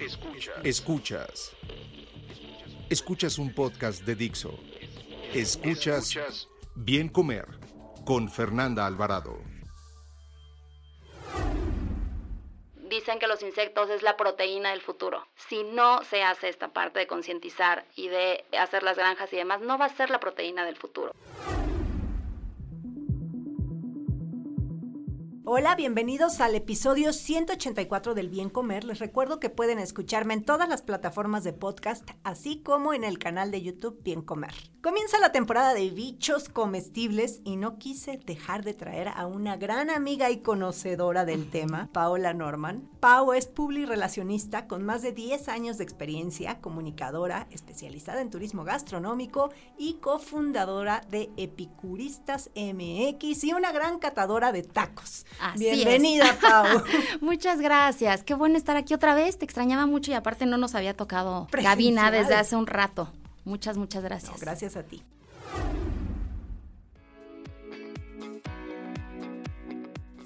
Escuchas. Escuchas. Escuchas un podcast de Dixo. Escuchas Bien Comer con Fernanda Alvarado. Dicen que los insectos es la proteína del futuro. Si no se hace esta parte de concientizar y de hacer las granjas y demás, no va a ser la proteína del futuro. Hola, bienvenidos al episodio 184 del Bien Comer. Les recuerdo que pueden escucharme en todas las plataformas de podcast, así como en el canal de YouTube Bien Comer. Comienza la temporada de bichos comestibles y no quise dejar de traer a una gran amiga y conocedora del tema, Paola Norman. Pau es publirelacionista con más de 10 años de experiencia, comunicadora, especializada en turismo gastronómico y cofundadora de Epicuristas MX y una gran catadora de tacos. Así Bienvenida, es. Pau. Muchas gracias. Qué bueno estar aquí otra vez. Te extrañaba mucho y aparte no nos había tocado Presencial. cabina desde hace un rato. Muchas, muchas gracias. No, gracias a ti.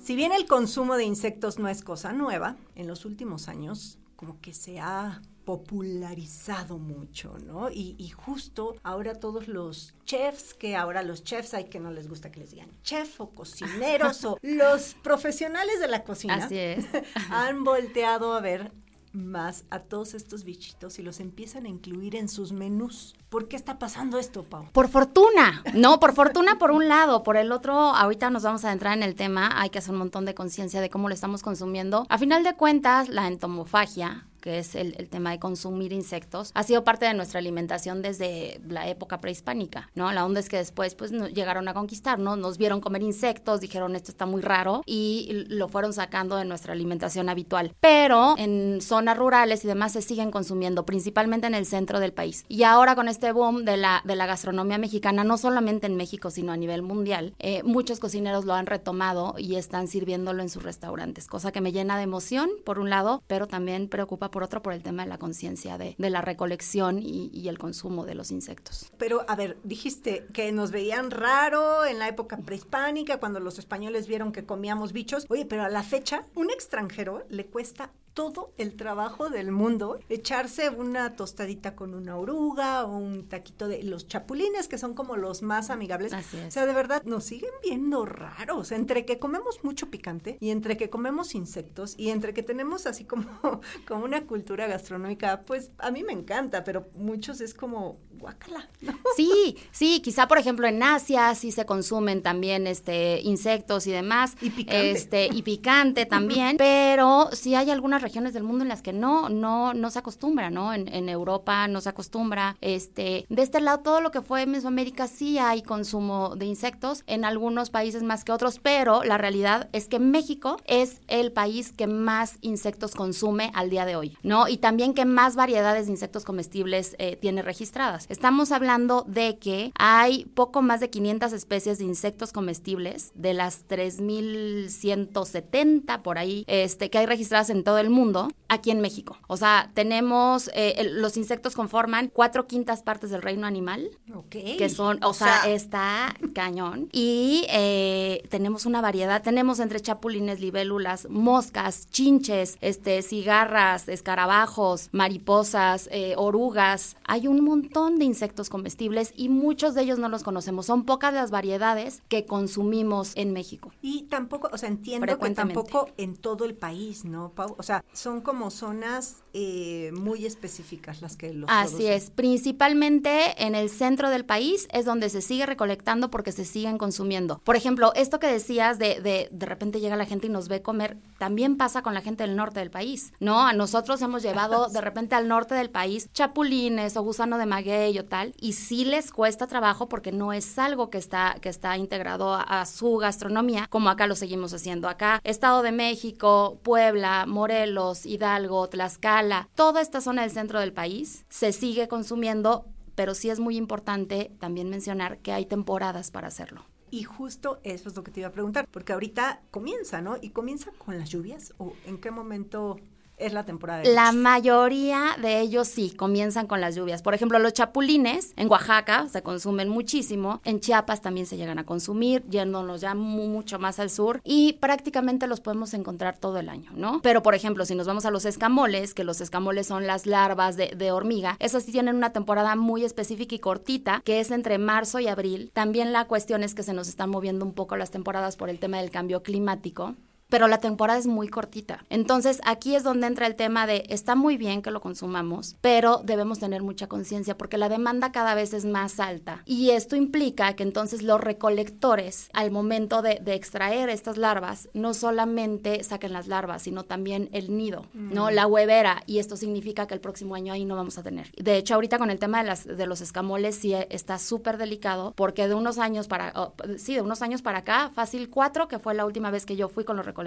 Si bien el consumo de insectos no es cosa nueva, en los últimos años como que se ha popularizado mucho, ¿no? Y, y, justo ahora todos los chefs, que ahora los chefs hay que no les gusta que les digan chef o cocineros o los profesionales de la cocina Así es. han volteado a ver más a todos estos bichitos y los empiezan a incluir en sus menús. ¿Por qué está pasando esto, Pau? Por fortuna, no, por fortuna por un lado, por el otro, ahorita nos vamos a entrar en el tema, hay que hacer un montón de conciencia de cómo lo estamos consumiendo. A final de cuentas, la entomofagia, que es el, tema de consumir insectos, ha sido parte de nuestra alimentación desde la época prehispánica, ¿no? La onda es que después, pues, no, llegaron a conquistarnos, nos vieron comer insectos, dijeron, esto está muy raro, y lo fueron sacando de nuestra alimentación habitual. Pero en zonas rurales y demás se siguen consumiendo, principalmente en el centro del país. Y ahora con este boom de la, de la gastronomía mexicana, no solamente en México, sino a nivel mundial, eh, muchos cocineros lo han retomado y están sirviéndolo en sus restaurantes, cosa que me llena de emoción, por un lado, pero también preocupa por otro por el tema de la conciencia de, de, la recolección y, y, el consumo de los insectos. Pero, a ver, dijiste que nos veían raro en la época prehispánica, cuando los españoles vieron que comíamos bichos. Oye, pero a la fecha, un extranjero le cuesta todo el trabajo del mundo echarse una tostadita con una oruga o un taquito de los chapulines que son como los más amigables. Así es. O sea, de verdad nos siguen viendo raros entre que comemos mucho picante y entre que comemos insectos y entre que tenemos así como, como una cultura gastronómica, pues a mí me encanta, pero muchos es como guácala. ¿no? Sí, sí, quizá por ejemplo en Asia sí se consumen también este insectos y demás. Y picante. Este, y picante también, pero sí hay algunas regiones del mundo en las que no, no, no se acostumbra, ¿no? En, en, Europa no se acostumbra. Este, de este lado, todo lo que fue Mesoamérica sí hay consumo de insectos, en algunos países más que otros, pero la realidad es que México es el país que más insectos consume al día de hoy, ¿no? Y también que más variedades de insectos comestibles eh, tiene registradas. Estamos hablando de que hay poco más de 500 especies de insectos comestibles, de las 3.170 por ahí, este, que hay registradas en todo el mundo, aquí en México. O sea, tenemos, eh, los insectos conforman cuatro quintas partes del reino animal, okay. que son, o, o sea, sea, está cañón. Y eh, tenemos una variedad, tenemos entre chapulines, libélulas, moscas, chinches, este, cigarras, escarabajos, mariposas, eh, orugas. Hay un montón de insectos comestibles y muchos de ellos no los conocemos. Son pocas las variedades que consumimos en México. Y tampoco, o sea, entiendo que tampoco en todo el país, ¿no, Pau? O sea, son como zonas eh, muy específicas las que los Así producen. es, principalmente en el centro del país es donde se sigue recolectando porque se siguen consumiendo. Por ejemplo, esto que decías de, de de repente llega la gente y nos ve comer, también pasa con la gente del norte del país, ¿no? A nosotros hemos llevado de repente al norte del país chapulines o gusano de maguey aquello, tal, y sí les cuesta trabajo porque no es algo que está, que está integrado a, a su gastronomía, como acá lo seguimos haciendo. Acá, Estado de México, Puebla, Morelos, Hidalgo, Tlaxcala, toda esta zona del centro del país se sigue consumiendo, pero sí es muy importante también mencionar que hay temporadas para hacerlo. Y justo eso es lo que te iba a preguntar, porque ahorita comienza, ¿no? ¿Y comienza con las lluvias? ¿O en qué momento es la temporada de La mayoría de ellos sí comienzan con las lluvias. Por ejemplo, los chapulines en Oaxaca se consumen muchísimo. En Chiapas también se llegan a consumir, yéndonos ya mu- mucho más al sur. Y prácticamente los podemos encontrar todo el año, ¿no? Pero, por ejemplo, si nos vamos a los escamoles, que los escamoles son las larvas de, de hormiga, esos sí tienen una temporada muy específica y cortita, que es entre marzo y abril. También la cuestión es que se nos están moviendo un poco las temporadas por el tema del cambio climático pero la temporada es muy cortita. Entonces aquí es donde entra el tema de está muy bien que lo consumamos, pero debemos tener mucha conciencia porque la demanda cada vez es más alta y esto implica que entonces los recolectores al momento de, de extraer estas larvas no solamente saquen las larvas, sino también el nido, ¿no? La huevera y esto significa que el próximo año ahí no vamos a tener. De hecho, ahorita con el tema de, las, de los escamoles sí está súper delicado porque de unos años para, oh, sí, de unos años para acá, fácil cuatro, que fue la última vez que yo fui con los recolectores.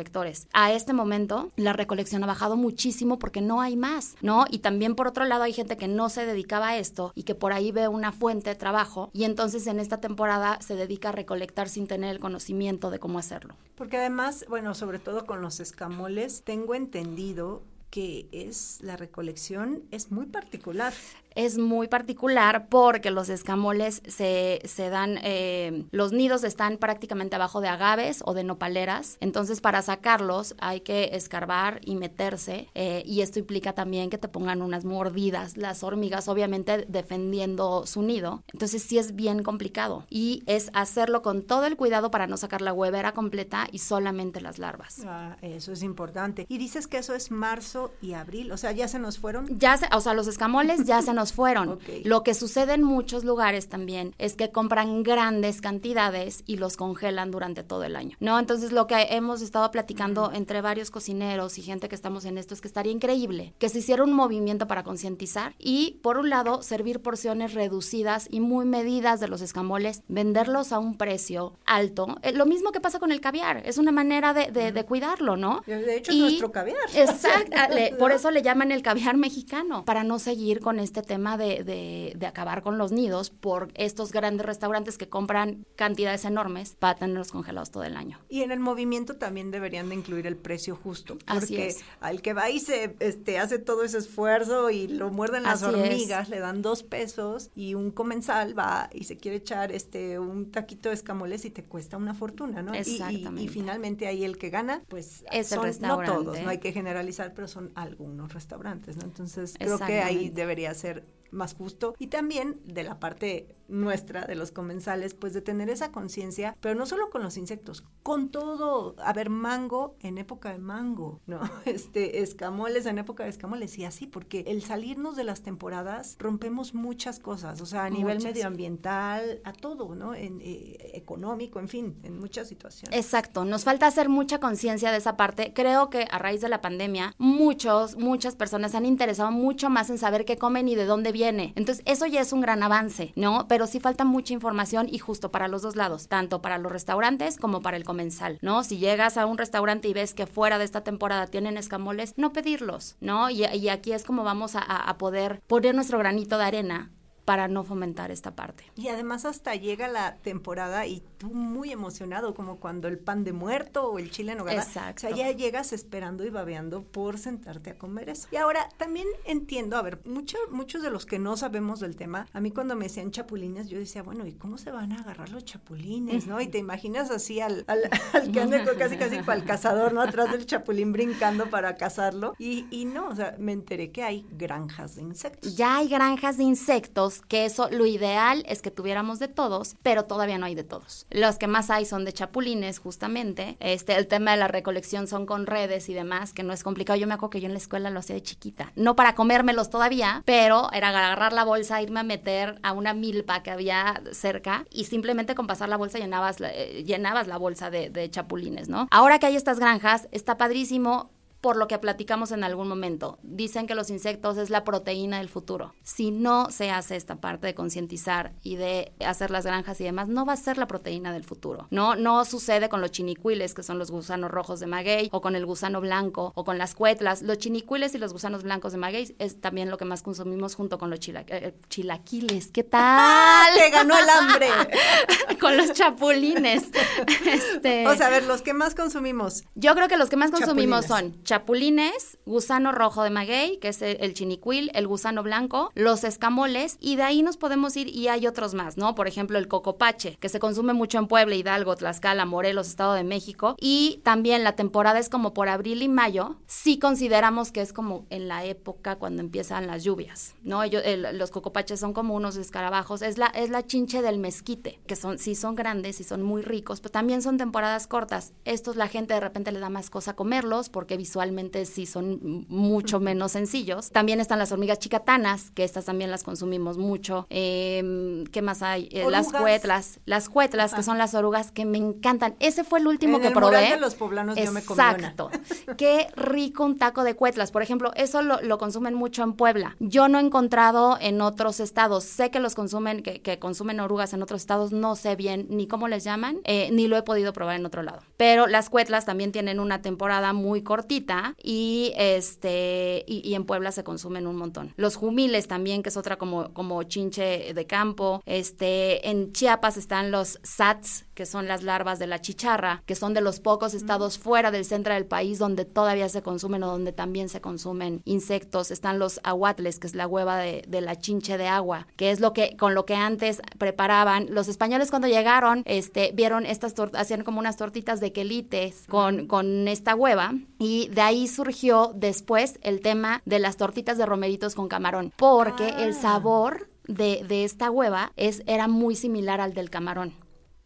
A este momento, la recolección ha bajado muchísimo porque no hay más, ¿no? Y también por otro lado hay gente que no se dedicaba a esto y que por ahí ve una fuente de trabajo y entonces en esta temporada se dedica a recolectar sin tener el conocimiento de cómo hacerlo. Porque además, bueno, sobre todo con los escamoles, tengo entendido que es la recolección es muy particular. Es muy particular porque los escamoles se, se dan, eh, los nidos están prácticamente abajo de agaves o de nopaleras, entonces para sacarlos hay que escarbar y meterse eh, y esto implica también que te pongan unas mordidas, las hormigas obviamente defendiendo su nido, entonces sí es bien complicado y es hacerlo con todo el cuidado para no sacar la huevera completa y solamente las larvas. Ah, eso es importante. Y dices que eso es marzo y abril, o sea, ya se nos fueron. Ya se, o sea, los escamoles ya se nos fueron. Lo que sucede en muchos lugares también es que compran grandes cantidades y los congelan durante todo el año. ¿No? Entonces lo que hemos estado platicando entre varios cocineros y gente que estamos en esto es que estaría increíble que se hiciera un movimiento para concientizar y por un lado servir porciones reducidas y muy medidas de los escamoles, venderlos a un precio alto. Eh, lo mismo que pasa con el caviar, es una manera de, de- de cuidarlo, ¿no? De hecho, es nuestro caviar. Exacto, por eso le llaman el caviar mexicano, para no seguir con este tema de, de- de acabar con los nidos por estos grandes restaurantes que compran cantidades enormes para tenerlos congelados todo el año. Y en el movimiento también deberían de incluir el precio justo, Así porque es. al que va y se este, hace todo ese esfuerzo y lo muerden las Así es. hormigas, le dan dos pesos y un comensal va y se quiere echar este un taquito de escamoles y te cuesta una fortuna, ¿no? Y- y- Y, Exactamente. finalmente ahí el que gana, pues Es el son, no restaurante. todos, no hay que generalizar, pero son algunos restaurantes, ¿no? Entonces creo que ahí Exactamente. debería ser más justo. Y también de la parte nuestra de los comensales pues de tener esa conciencia pero no solo con los insectos con todo a ver mango en época de mango no este escamoles en época de escamoles y así porque el salirnos de las temporadas rompemos muchas cosas o sea a nivel Muchas. medioambiental a todo no en eh, económico en fin en muchas situaciones Exacto, nos falta hacer mucha conciencia de esa parte. Creo que a raíz de la pandemia, muchos, muchas personas se han interesado mucho más en saber qué comen y de dónde viene. Entonces, eso ya es un gran avance, ¿no? Pero sí falta mucha información y justo para los dos lados, tanto para los restaurantes como para el comensal, ¿no? Si llegas a un restaurante y ves que fuera de esta temporada tienen escamoles, no pedirlos, ¿no? Y, y aquí es como vamos a poder poner nuestro granito de arena para no fomentar esta parte. Y además hasta llega la temporada y tú muy emocionado, como cuando el pan de muerto o el chile en nogada. Exacto. O sea, ya llegas esperando y babeando por sentarte a comer eso. Y ahora también entiendo, a ver, mucho- muchos de los que no sabemos del tema, a mí cuando me decían chapulines, yo decía, bueno, ¿y cómo se van a agarrar los chapulines, no? Y te imaginas así al, al, al que anda casi casi cual cazador, ¿no? Atrás del chapulín brincando para cazarlo. Y, y no, o sea, me enteré que hay granjas de insectos. Ya hay granjas de insectos, que eso lo ideal es que tuviéramos de todos, pero todavía no hay de todos. Los que más hay son de chapulines, justamente. Este, el tema de la recolección son con redes y demás, que no es complicado. Yo me acuerdo que yo en la escuela lo hacía de chiquita. No para comérmelos todavía, pero era agarrar la bolsa, irme a meter a una milpa que había cerca y simplemente con pasar la bolsa llenabas la, eh, llenabas la bolsa de chapulines, ¿no? Ahora que hay estas granjas, está padrísimo por lo que platicamos en algún momento. Dicen que los insectos es la proteína del futuro. Si no se hace esta parte de concientizar y de hacer las granjas y demás, no va a ser la proteína del futuro. No, no sucede con los chinicuiles, que son los gusanos rojos de maguey, o con el gusano blanco, o con las cuetlas. Los chinicuiles y los gusanos blancos de maguey es también lo que más consumimos junto con los chila eh, chilaquiles. ¿Qué tal? ¡Te ganó el hambre! con los chapulines. este... O sea, a ver, los que más consumimos. Yo creo que los que más consumimos son chapulines, gusano rojo de maguey, que es el, chinicuil, el gusano blanco, los escamoles, y de ahí nos podemos ir y hay otros más, ¿no? Por ejemplo, el cocopache, que se consume mucho en Puebla, Hidalgo, Tlaxcala, Morelos, Estado de México, y también la temporada es como por abril y mayo, sí consideramos que es como en la época cuando empiezan las lluvias, ¿no? los cocopaches son como unos escarabajos, es la, es la chinche del mezquite, que son, sí son grandes y son muy ricos, pero también son temporadas cortas. Estos la gente de repente le da más cosa comerlos porque visualmente visualmente sí son mucho menos sencillos. También están las hormigas chicatanas, que estas también las consumimos mucho. Em, ¿Qué más hay? Eh, las cuetlas. Las cuetlas, que son las orugas que me encantan. Ese fue el último que probé. de los poblanos yo me comí Exacto. Qué rico un taco de cuetlas. Por ejemplo, eso lo, consumen mucho en Puebla. Yo no he encontrado en otros estados. Sé que los consumen, que, consumen orugas en otros estados. No sé bien ni cómo les llaman, eh, ni lo he podido probar en otro lado. Pero las cuetlas también tienen una temporada muy cortita y este y, en Puebla se consumen un montón. Los jumiles también, que es otra como, como chinche de campo. Este, en Chiapas están los sats, que son las larvas de la chicharra, que son de los pocos estados fuera del centro del país donde todavía se consumen o donde también se consumen insectos. Están los aguatles, que es la hueva de, la chinche de agua, que es lo que con lo que antes preparaban. Los españoles cuando llegaron, este, vieron estas hacían como unas tortitas de quelites con, con esta hueva y de ahí surgió después el tema de las tortitas de romeritos con camarón, porque el ah. sabor de, esta hueva es, era muy similar al del camarón.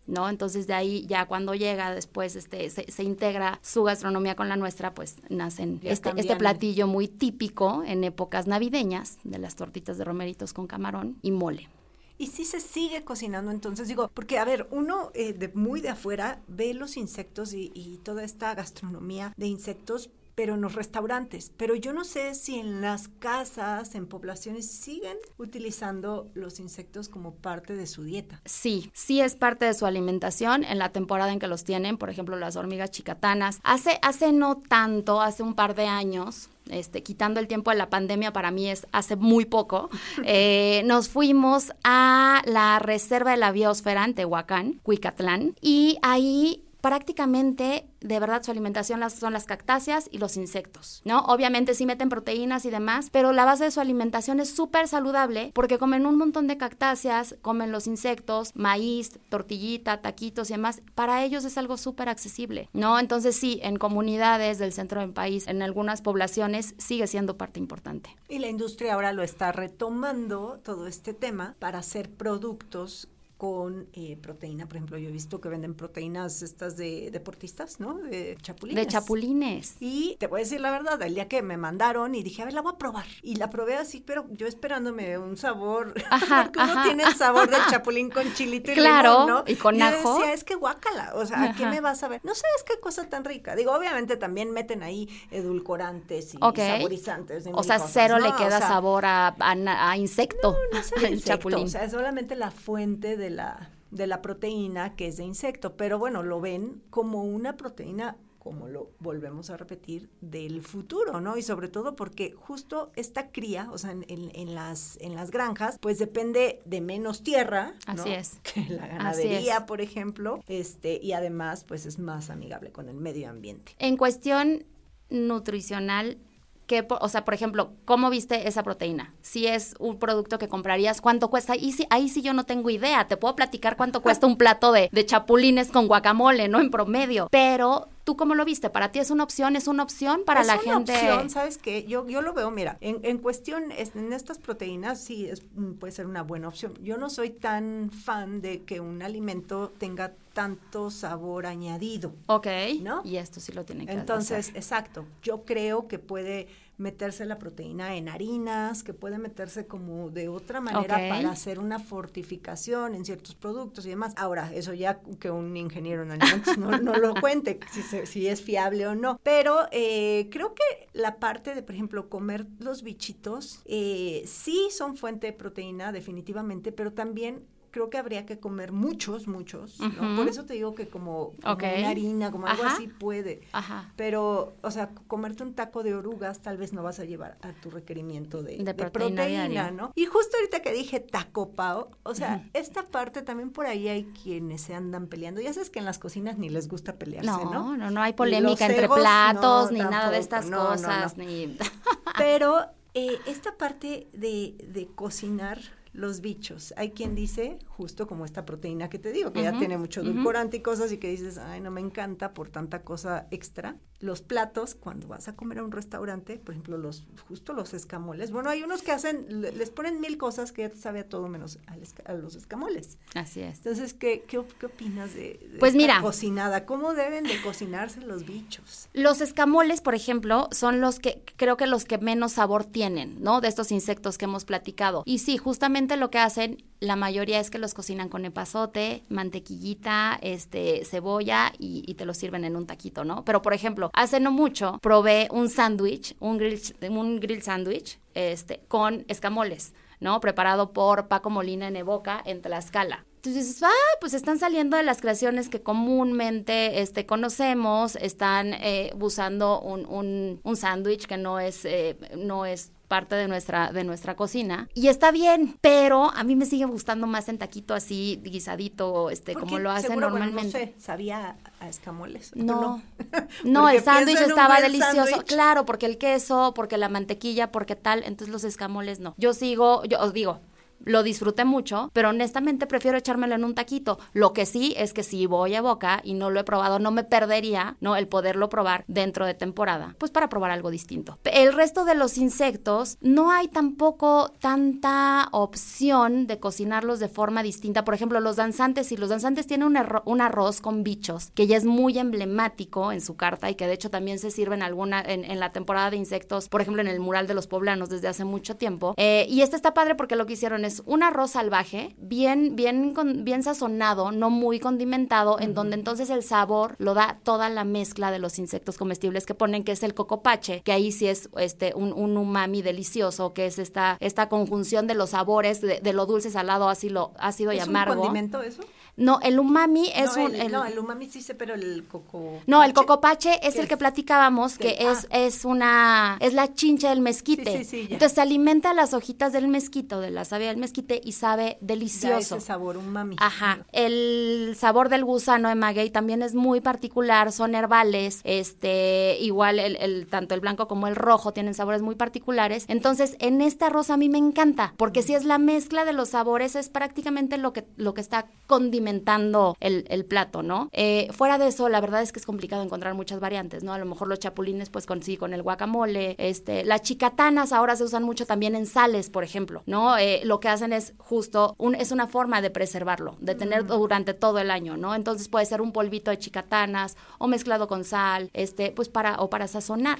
¿no? Entonces de ahí ya cuando llega después este se, integra su gastronomía con la nuestra, pues nacen este, este platillo muy típico en épocas navideñas de las tortitas de romeritos con camarón y mole. Y si se sigue cocinando, entonces digo, porque a ver, uno eh, de muy de afuera ve los insectos y, y toda esta gastronomía de insectos, pero en los restaurantes. Pero yo no sé si en las casas, en poblaciones, siguen utilizando los insectos como parte de su dieta. Sí, sí es parte de su alimentación en la temporada en que los tienen, por ejemplo, las hormigas chicatanas. Hace, hace no tanto, hace un par de años, este, quitando el tiempo de la pandemia, para mí es hace muy poco, eh, nos fuimos a la Reserva de la Biosfera en Tehuacán, Cuicatlán, y ahí prácticamente de verdad su alimentación son las cactáceas y los insectos, ¿no? Obviamente sí meten proteínas y demás, pero la base de su alimentación es súper saludable porque comen un montón de cactáceas, comen los insectos, maíz, tortillita, taquitos y demás. Para ellos es algo súper accesible, ¿no? Entonces sí, en comunidades del centro del país, en algunas poblaciones, sigue siendo parte importante. Y la industria ahora lo está retomando todo este tema para hacer productos con eh, proteína. Por ejemplo, yo he visto que venden proteínas estas de deportistas, ¿no? De chapulines. De chapulines. Y te voy a decir la verdad, el día que me mandaron y dije, a ver, la voy a probar. Y la probé así, pero yo esperándome un sabor, ajá, porque uno tiene el sabor del chapulín con chilito y claro, limón, ¿no? y con y ajo. Decía, es que guácala, o sea, ¿a qué me vas a ver? No sabes qué cosa tan rica. Digo, obviamente también meten ahí edulcorantes y saborizantes. o sea, cero le queda sabor a, a, insecto. No, no el chapulín. O sea, es solamente la fuente de la, de la proteína que es de insecto, pero bueno, lo ven como una proteína como lo volvemos a repetir, del futuro, ¿no? Y sobre todo porque justo esta cría, o sea, en, las, en las granjas, pues depende de menos tierra, Así es. Que la ganadería, por ejemplo, este, y además, pues es más amigable con el medio ambiente. En cuestión nutricional, que, o sea, por ejemplo, ¿cómo viste esa proteína? Si es un producto que comprarías, ¿cuánto cuesta? Y si, ahí sí yo no tengo idea. Te puedo platicar cuánto cuesta un plato de, de chapulines con guacamole, ¿no? En promedio. Pero ¿Tú cómo lo viste? ¿Para ti es una opción? ¿Es una opción para la gente? Es una opción, ¿sabes qué? Yo, yo lo veo, mira, en, en cuestión, en estas proteínas sí es, mm, puede ser una buena opción. Yo no soy tan fan de que un alimento tenga tanto sabor añadido. Ok. ¿No? Y esto sí lo tiene que Entonces, hacer. exacto. Yo creo que puede meterse la proteína en harinas, que puede meterse como de otra manera para hacer una fortificación en ciertos productos y demás. Ahora, eso ya que un ingeniero en alimentos no, no lo cuente, si, se- si es fiable o no. Pero eh, creo que la parte de, por ejemplo, comer los bichitos, eh, sí son fuente de proteína, definitivamente, pero también creo que habría que comer muchos, muchos, ¿no? Por eso te digo que como, una harina, como algo Ajá. así puede. Ajá. Pero, o sea, comerte un taco de orugas tal vez no vas a llevar a tu requerimiento de, De de proteína. ¿no? Y justo ahorita que dije taco pao, o sea, esta parte también por ahí hay quienes se andan peleando. Ya sabes que en las cocinas ni les gusta pelearse, ¿no? No, no, no hay Los polémica entre egos, platos no, ni nada de estas no. cosas, ni Pero eh, esta parte de, de cocinar los bichos, hay quien dice, justo como esta proteína que te digo, que ya tiene mucho edulcorante y cosas, y que dices, ay, no me encanta por tanta cosa extra. Los platos, cuando vas a comer a un restaurante, por ejemplo, los justo los escamoles, bueno, hay unos que hacen, le- les ponen mil cosas que ya te sabe a todo menos esca- a los escamoles. Así es. Entonces, ¿qué, qué, op- qué opinas de, de Pues esta mira. cocinada? ¿Cómo deben de cocinarse los bichos? Los escamoles, por ejemplo, son los que creo que los que menos sabor tienen, ¿no? De estos insectos que hemos platicado. Y sí, justamente lo que hacen la mayoría es que los cocinan con epazote, mantequillita, este, cebolla y, te los sirven en un taquito, ¿no? Pero por ejemplo, hace no mucho probé un sándwich, un grill, un grill sándwich, este, con escamoles, ¿no? Preparado por Paco Molina en Evoca en Tlaxcala. Entonces dices, ah, pues están saliendo de las creaciones que comúnmente este, conocemos, están eh, usando un, un, un sándwich que no es, eh, no es parte de nuestra, de nuestra cocina. Y está bien, pero a mí me sigue gustando más en taquito así, guisadito, este, como lo hacen seguro, bueno, normalmente. no sé, ¿sabía a escamoles? ¿o No, Porque no, el sándwich estaba delicioso. Claro, porque el queso, porque la mantequilla, porque tal, entonces los escamoles no. Yo sigo, yo os digo, lo disfruté mucho, pero honestamente prefiero echármelo en un taquito. Lo que sí es que si voy a Boca y no lo he probado, no me perdería, ¿no? El poderlo probar dentro de temporada, pues para probar algo distinto. El resto de los insectos, no hay tampoco tanta opción de cocinarlos de forma distinta. Por ejemplo, los danzantes, si los danzantes tienen un, arro- un arroz con bichos, que ya es muy emblemático en su carta y que de hecho también se sirve en alguna, en la temporada de insectos, por ejemplo, en el mural de los poblanos desde hace mucho tiempo. Eh, y este está padre porque lo que hicieron es un arroz salvaje, bien, bien, bien sazonado, no muy condimentado, en donde entonces el sabor lo da toda la mezcla de los insectos comestibles que ponen, que es el cocopache, que ahí sí es este un, un umami delicioso, que es esta, esta conjunción de los sabores, de, de lo dulce, salado, ácido, ácido y ¿Es amargo. un condimento eso? No, el umami es no, un... el, el- no, el umami sí sé, pero el coco... no, el cocopache es ¿Qué el que platicábamos, que Del- es, es una, es la chincha del mezquite. Sí, sí, sí. Entonces se alimenta las hojitas del mezquito, de la savia mezquite, y sabe Da delicioso. ese sabor umami. Ajá. El sabor del gusano de maguey también es muy particular, son herbales, este, igual el, el- tanto el blanco como el rojo tienen sabores muy particulares. Entonces, en este arroz a mí me encanta, porque si es la mezcla de los sabores, es prácticamente lo que, lo que está condimentando el, el plato, ¿no? Eh, fuera de eso, la verdad es que es complicado encontrar muchas variantes, ¿no? A lo mejor los chapulines, pues con sí, con el guacamole, este, las chicatanas ahora se usan mucho también en sales, por ejemplo, ¿no? Eh, lo que hacen es justo, un, es una forma de preservarlo, de tener durante todo el año, ¿no? Entonces puede ser un polvito de chicatanas o mezclado con sal, este, pues para, o para sazonar.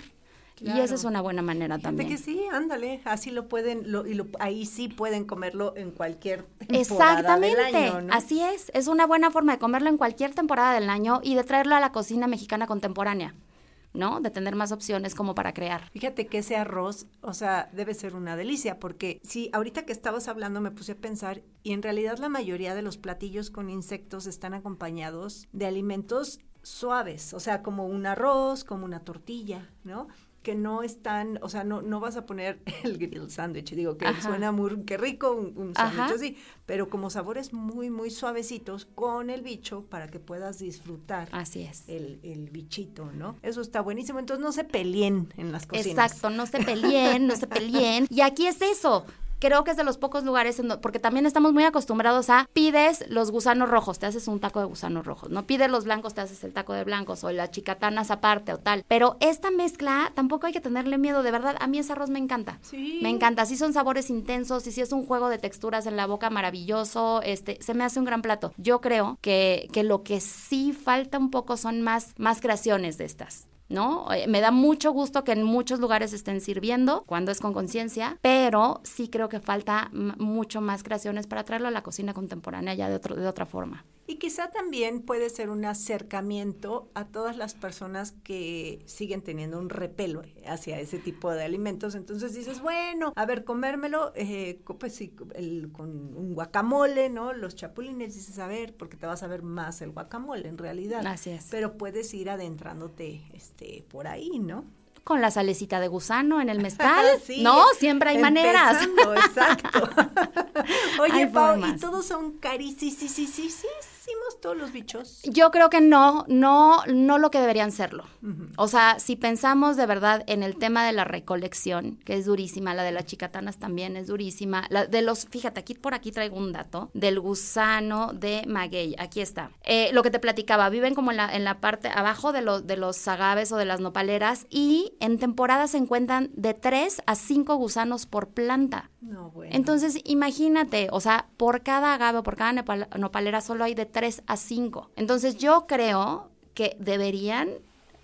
Y esa es una buena manera Fíjate también. que sí, ándale, así lo pueden, lo, y lo, ahí sí pueden comerlo en cualquier temporada del Exactamente, año, ¿no? así es. Es una buena forma de comerlo en cualquier temporada del año y de traerlo a la cocina mexicana contemporánea, ¿no? De tener más opciones como para crear. Fíjate que ese arroz, o sea, debe ser una delicia, porque sí, ahorita que estabas hablando me puse a pensar, y en realidad la mayoría de los platillos con insectos están acompañados de alimentos suaves, o sea, como un arroz, como una tortilla, ¿no? Que no están, o sea, no, no vas a poner el grill sándwich, digo que Ajá. suena muy, rico un, un sándwich así, pero como sabores muy, muy suavecitos con el bicho para que puedas disfrutar Así es. el, el bichito, ¿no? Eso está buenísimo, entonces no se peleen en las cocinas. Exacto, no se peleen, no se peleen. Y aquí es eso. Creo que es de los pocos lugares, en porque también estamos muy acostumbrados a pides los gusanos rojos, te haces un taco de gusanos rojos, no pides los blancos, te haces el taco de blancos o las chicatanas aparte o tal. Pero esta mezcla tampoco hay que tenerle miedo, de verdad, a mí ese arroz me encanta. Sí. Me encanta, sí son sabores intensos y sí es un juego de texturas en la boca maravilloso, este, se me hace un gran plato. Yo creo que, que lo que sí falta un poco son más, más creaciones de estas. ¿No? Eh, Me da mucho gusto que en muchos lugares estén sirviendo cuando es con conciencia, pero sí creo que falta mucho más creaciones para traerlo a la cocina contemporánea ya de, otro, de otra forma. Y quizá también puede ser un acercamiento a todas las personas que siguen teniendo un repelo hacia ese tipo de alimentos. Entonces dices, bueno, a ver, comérmelo, eh, pues sí, el- con un guacamole, ¿no? Los chapulines, dices, a ver, porque te vas a ver más el guacamole en realidad. Así es. Pero puedes ir adentrándote este, por ahí, ¿no? Con la salecita de gusano en el mezcal, Sí, ¿no? Siempre hay maneras. exacto. Oye, Pau, ¿y todos son carísimos todos los bichos? Yo creo que no, no, no lo que deberían serlo. O sea, si pensamos de verdad en el tema de la recolección, que es durísima, la de las chicatanas también es durísima, la de los, fíjate, aquí por aquí traigo un dato del gusano de maguey, aquí está. Eh, lo que te platicaba, viven como en la, en la parte abajo de, los de los agaves o de las nopaleras y en temporada se encuentran de 3 a 5 gusanos por planta. No. Entonces, imagínate, o sea, por cada agave o por cada nopal- nopalera solo hay de 3 a 5. Entonces, yo creo que deberían,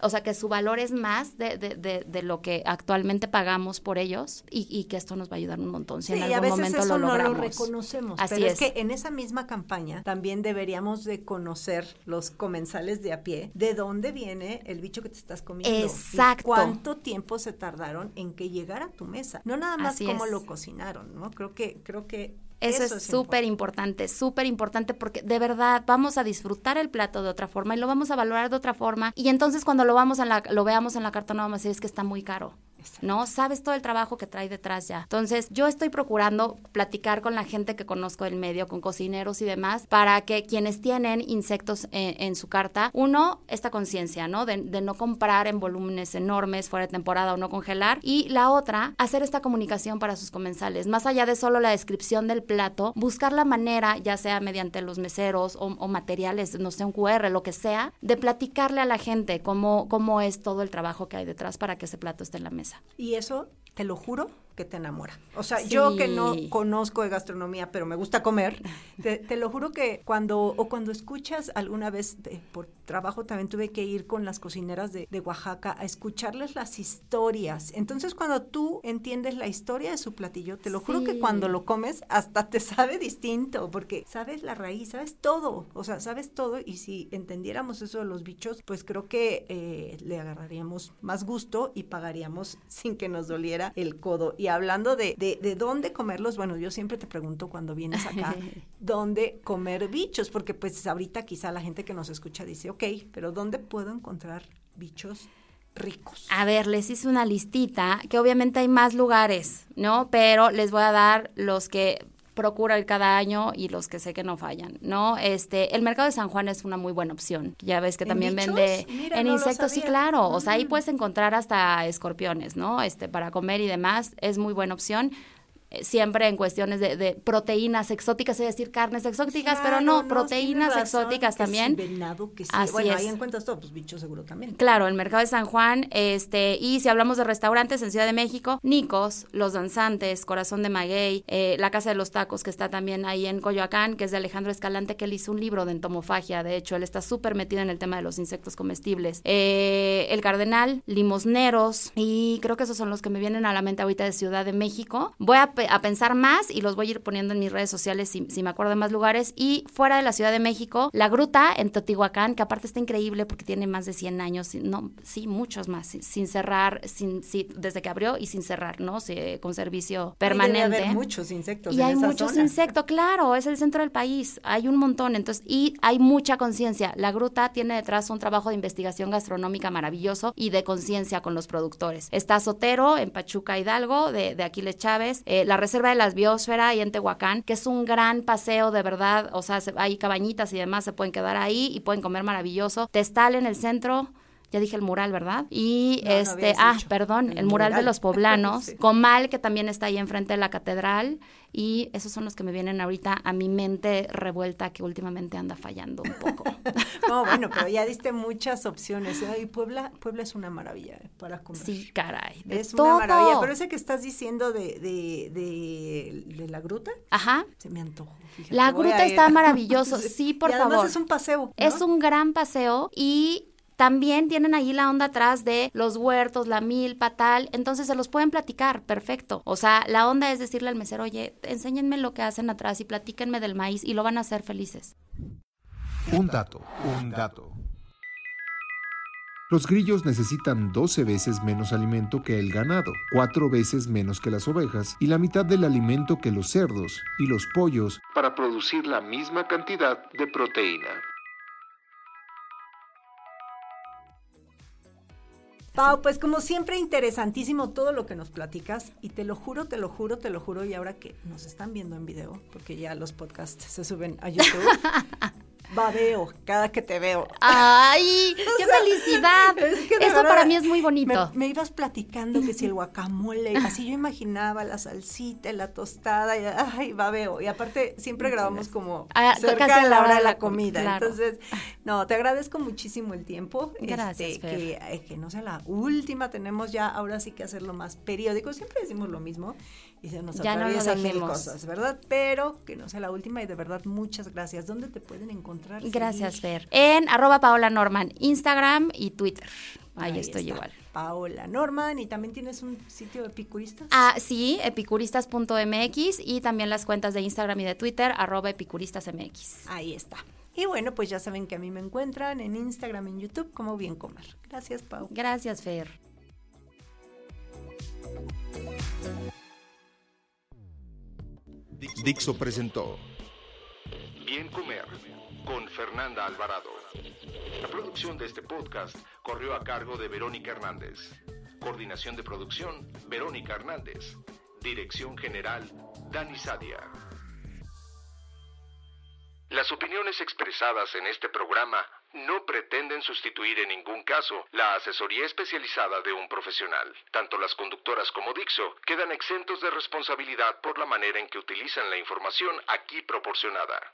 o sea, que su valor es más de, de- de- de lo que actualmente pagamos por ellos y, y que esto nos va a ayudar un montón si Sí, en y a algún veces momento eso lo no logramos. lo reconocemos. Así pero es. es. que en esa misma campaña también deberíamos de conocer los comensales de a pie de dónde viene el bicho que te estás comiendo. y Exacto. cuánto tiempo se tardaron en que llegara a tu mesa. No nada más Así cómo es. lo cocinaron, ¿no? Creo que, creo que Eso, es súper importante, súper importante porque de verdad vamos a disfrutar el plato de otra forma y lo vamos a valorar de otra forma. Y entonces cuando lo, vamos en la, lo veamos en la carta no vamos a decir es que está muy caro. ¿No? Sabes todo el trabajo que trae detrás ya. Entonces, yo estoy procurando platicar con la gente que conozco del medio, con cocineros y demás, para que quienes tienen insectos en, en su carta, uno, esta conciencia, ¿no? De, de no comprar en volúmenes enormes fuera de temporada o no congelar. Y la otra, hacer esta comunicación para sus comensales. Más allá de solo la descripción del plato, buscar la manera, ya sea mediante los meseros o, o materiales, no sé, un QR, lo que sea, de platicarle a la gente cómo, cómo es todo el trabajo que hay detrás para que ese plato esté en la mesa. Y eso, te lo juro, que te enamora. O sea, yo que no conozco de gastronomía, pero me gusta comer, te, te lo juro que cuando, o cuando escuchas alguna vez, eh, por trabajo también tuve que ir con las cocineras de, de Oaxaca a escucharles las historias. Entonces, cuando tú entiendes la historia de su platillo, te lo juro que cuando lo comes hasta te sabe distinto, porque sabes la raíz, sabes todo, o sea, sabes todo y si entendiéramos eso de los bichos, pues creo que eh, le agarraríamos más gusto y pagaríamos sin que nos doliera el codo. Y hablando de, de, de dónde comerlos, bueno, yo siempre te pregunto cuando vienes acá, ¿dónde comer bichos? Porque pues ahorita quizá la gente que nos escucha dice, ok, pero ¿dónde puedo encontrar bichos ricos? A ver, les hice una listita, que obviamente hay más lugares, ¿no? Pero les voy a dar los que procuro ir cada año y los que sé que no fallan, ¿no? Este, el mercado de San Juan es una muy buena opción. Ya ves que ¿En también bichos? vende Mira, en no insectos, sí, claro. O sea, ahí Mm. puedes encontrar hasta escorpiones, ¿no? Este, para comer y demás, es muy buena opción. Eh, Siempre en cuestiones de, de proteínas exóticas, es decir, carnes exóticas, pero no, no, proteínas exóticas que también. Sí, venado, que sí. Así bueno, ahí es. encuentras todo, pues bichos seguro también. Claro, el mercado de San Juan, este, y si hablamos de restaurantes en Ciudad de México, Nicos, Los Danzantes, Corazón de Maguey, eh, la Casa de los Tacos, que está también ahí en Coyoacán, que es de Alejandro Escalante, que él hizo un libro de entomofagia, de hecho, él está súper metido en el tema de los insectos comestibles. Eh, el Cardenal, Limosneros, y creo que esos son los que me vienen a la mente ahorita de Ciudad de México. Voy a, a pensar más y los voy a ir poniendo en mis redes sociales si, si me acuerdo de más lugares. Y fuera de la Ciudad de México, La Gruta en Teotihuacán, que aparte está increíble porque tiene más de 100 años, sí, no, sí, muchos más, sin, sin cerrar, sin, sí, desde que abrió y sin cerrar, ¿no? Sí, con servicio permanente. Debe haber muchos insectos Y en hay esa muchos zona. insectos, claro, es el centro del país, hay un montón, entonces, y hay mucha conciencia. La gruta tiene detrás un trabajo de investigación gastronómica maravilloso y de conciencia con los productores. Está Sotero en Pachuca Hidalgo, de, de Aquiles Chávez, eh, la Reserva de las Biosfera y en Tehuacán, que es un gran paseo de verdad, o sea, se- hay cabañitas y demás, se pueden quedar ahí y pueden comer maravilloso. Testal en el centro, ya dije el mural, ¿verdad? Y este, ah, perdón, el, mural, de los poblanos, Comal, que también está ahí enfrente de la catedral, y esos son los que me vienen ahorita a mi mente revuelta que últimamente anda fallando un poco. no, bueno, pero ya diste muchas opciones. Y Puebla, Puebla es una maravilla eh, para comer. Sí, caray. Es una maravilla. Pero ese que estás diciendo de, de, de, la gruta. Ajá. Se me antojó. la gruta está maravilloso. Sí, por y favor. es un paseo. Es un gran paseo y también tienen ahí la onda atrás de los huertos, la milpa, tal. Entonces se los pueden platicar, perfecto. O sea, la onda es decirle al mesero, oye, enséñenme lo que hacen atrás y platíquenme del maíz y lo van a hacer felices. Un dato, un dato. Los grillos necesitan 12 veces menos alimento que el ganado, 4 veces menos que las ovejas y la mitad del alimento que los cerdos y los pollos para producir la misma cantidad de proteína. Pau, pues como siempre interesantísimo todo lo que nos platicas y te lo juro, te lo juro, te lo juro y ahora que nos están viendo en video, porque ya los podcasts se suben a YouTube, babeo cada que te veo. ¡Ay! ¡Qué felicidad! Eso para mí es muy bonito. Me, ibas platicando que si el guacamole, así yo imaginaba la salsita, la tostada, y, ¡ay! Babeo. Y aparte, siempre grabamos como ah, cerca de la hora de la comida. Entonces, no, te agradezco muchísimo el tiempo. Gracias. Este, que, que no sea la última, tenemos ya ahora sí que hacerlo más periódico. Siempre decimos lo mismo y se nos atraviesan mil cosas, ¿verdad? Pero que no sea la última y de verdad muchas gracias. ¿Dónde te pueden encontrar? Gracias, Fer. En arroba Paola Norman, Instagram y Twitter. Ahí, estoy igual. Paola Norman y también tienes un sitio de epicuristas. Ah, sí, epicuristas.mx y también las cuentas de Instagram y de Twitter, arroba epicuristasmx. Ahí está. Y bueno, pues ya saben que a mí me encuentran en Instagram, en YouTube, como Bien Comer. Gracias, Pau. Gracias, Fer. Dixo presentó Bien Comer con Fernanda Alvarado. La producción de este podcast corrió a cargo de Verónica Hernández. Coordinación de producción, Verónica Hernández. Dirección General, Dani Sadia. Las opiniones expresadas en este programa no pretenden sustituir en ningún caso la asesoría especializada de un profesional. Tanto las conductoras como Dixo quedan exentos de responsabilidad por la manera en que utilizan la información aquí proporcionada.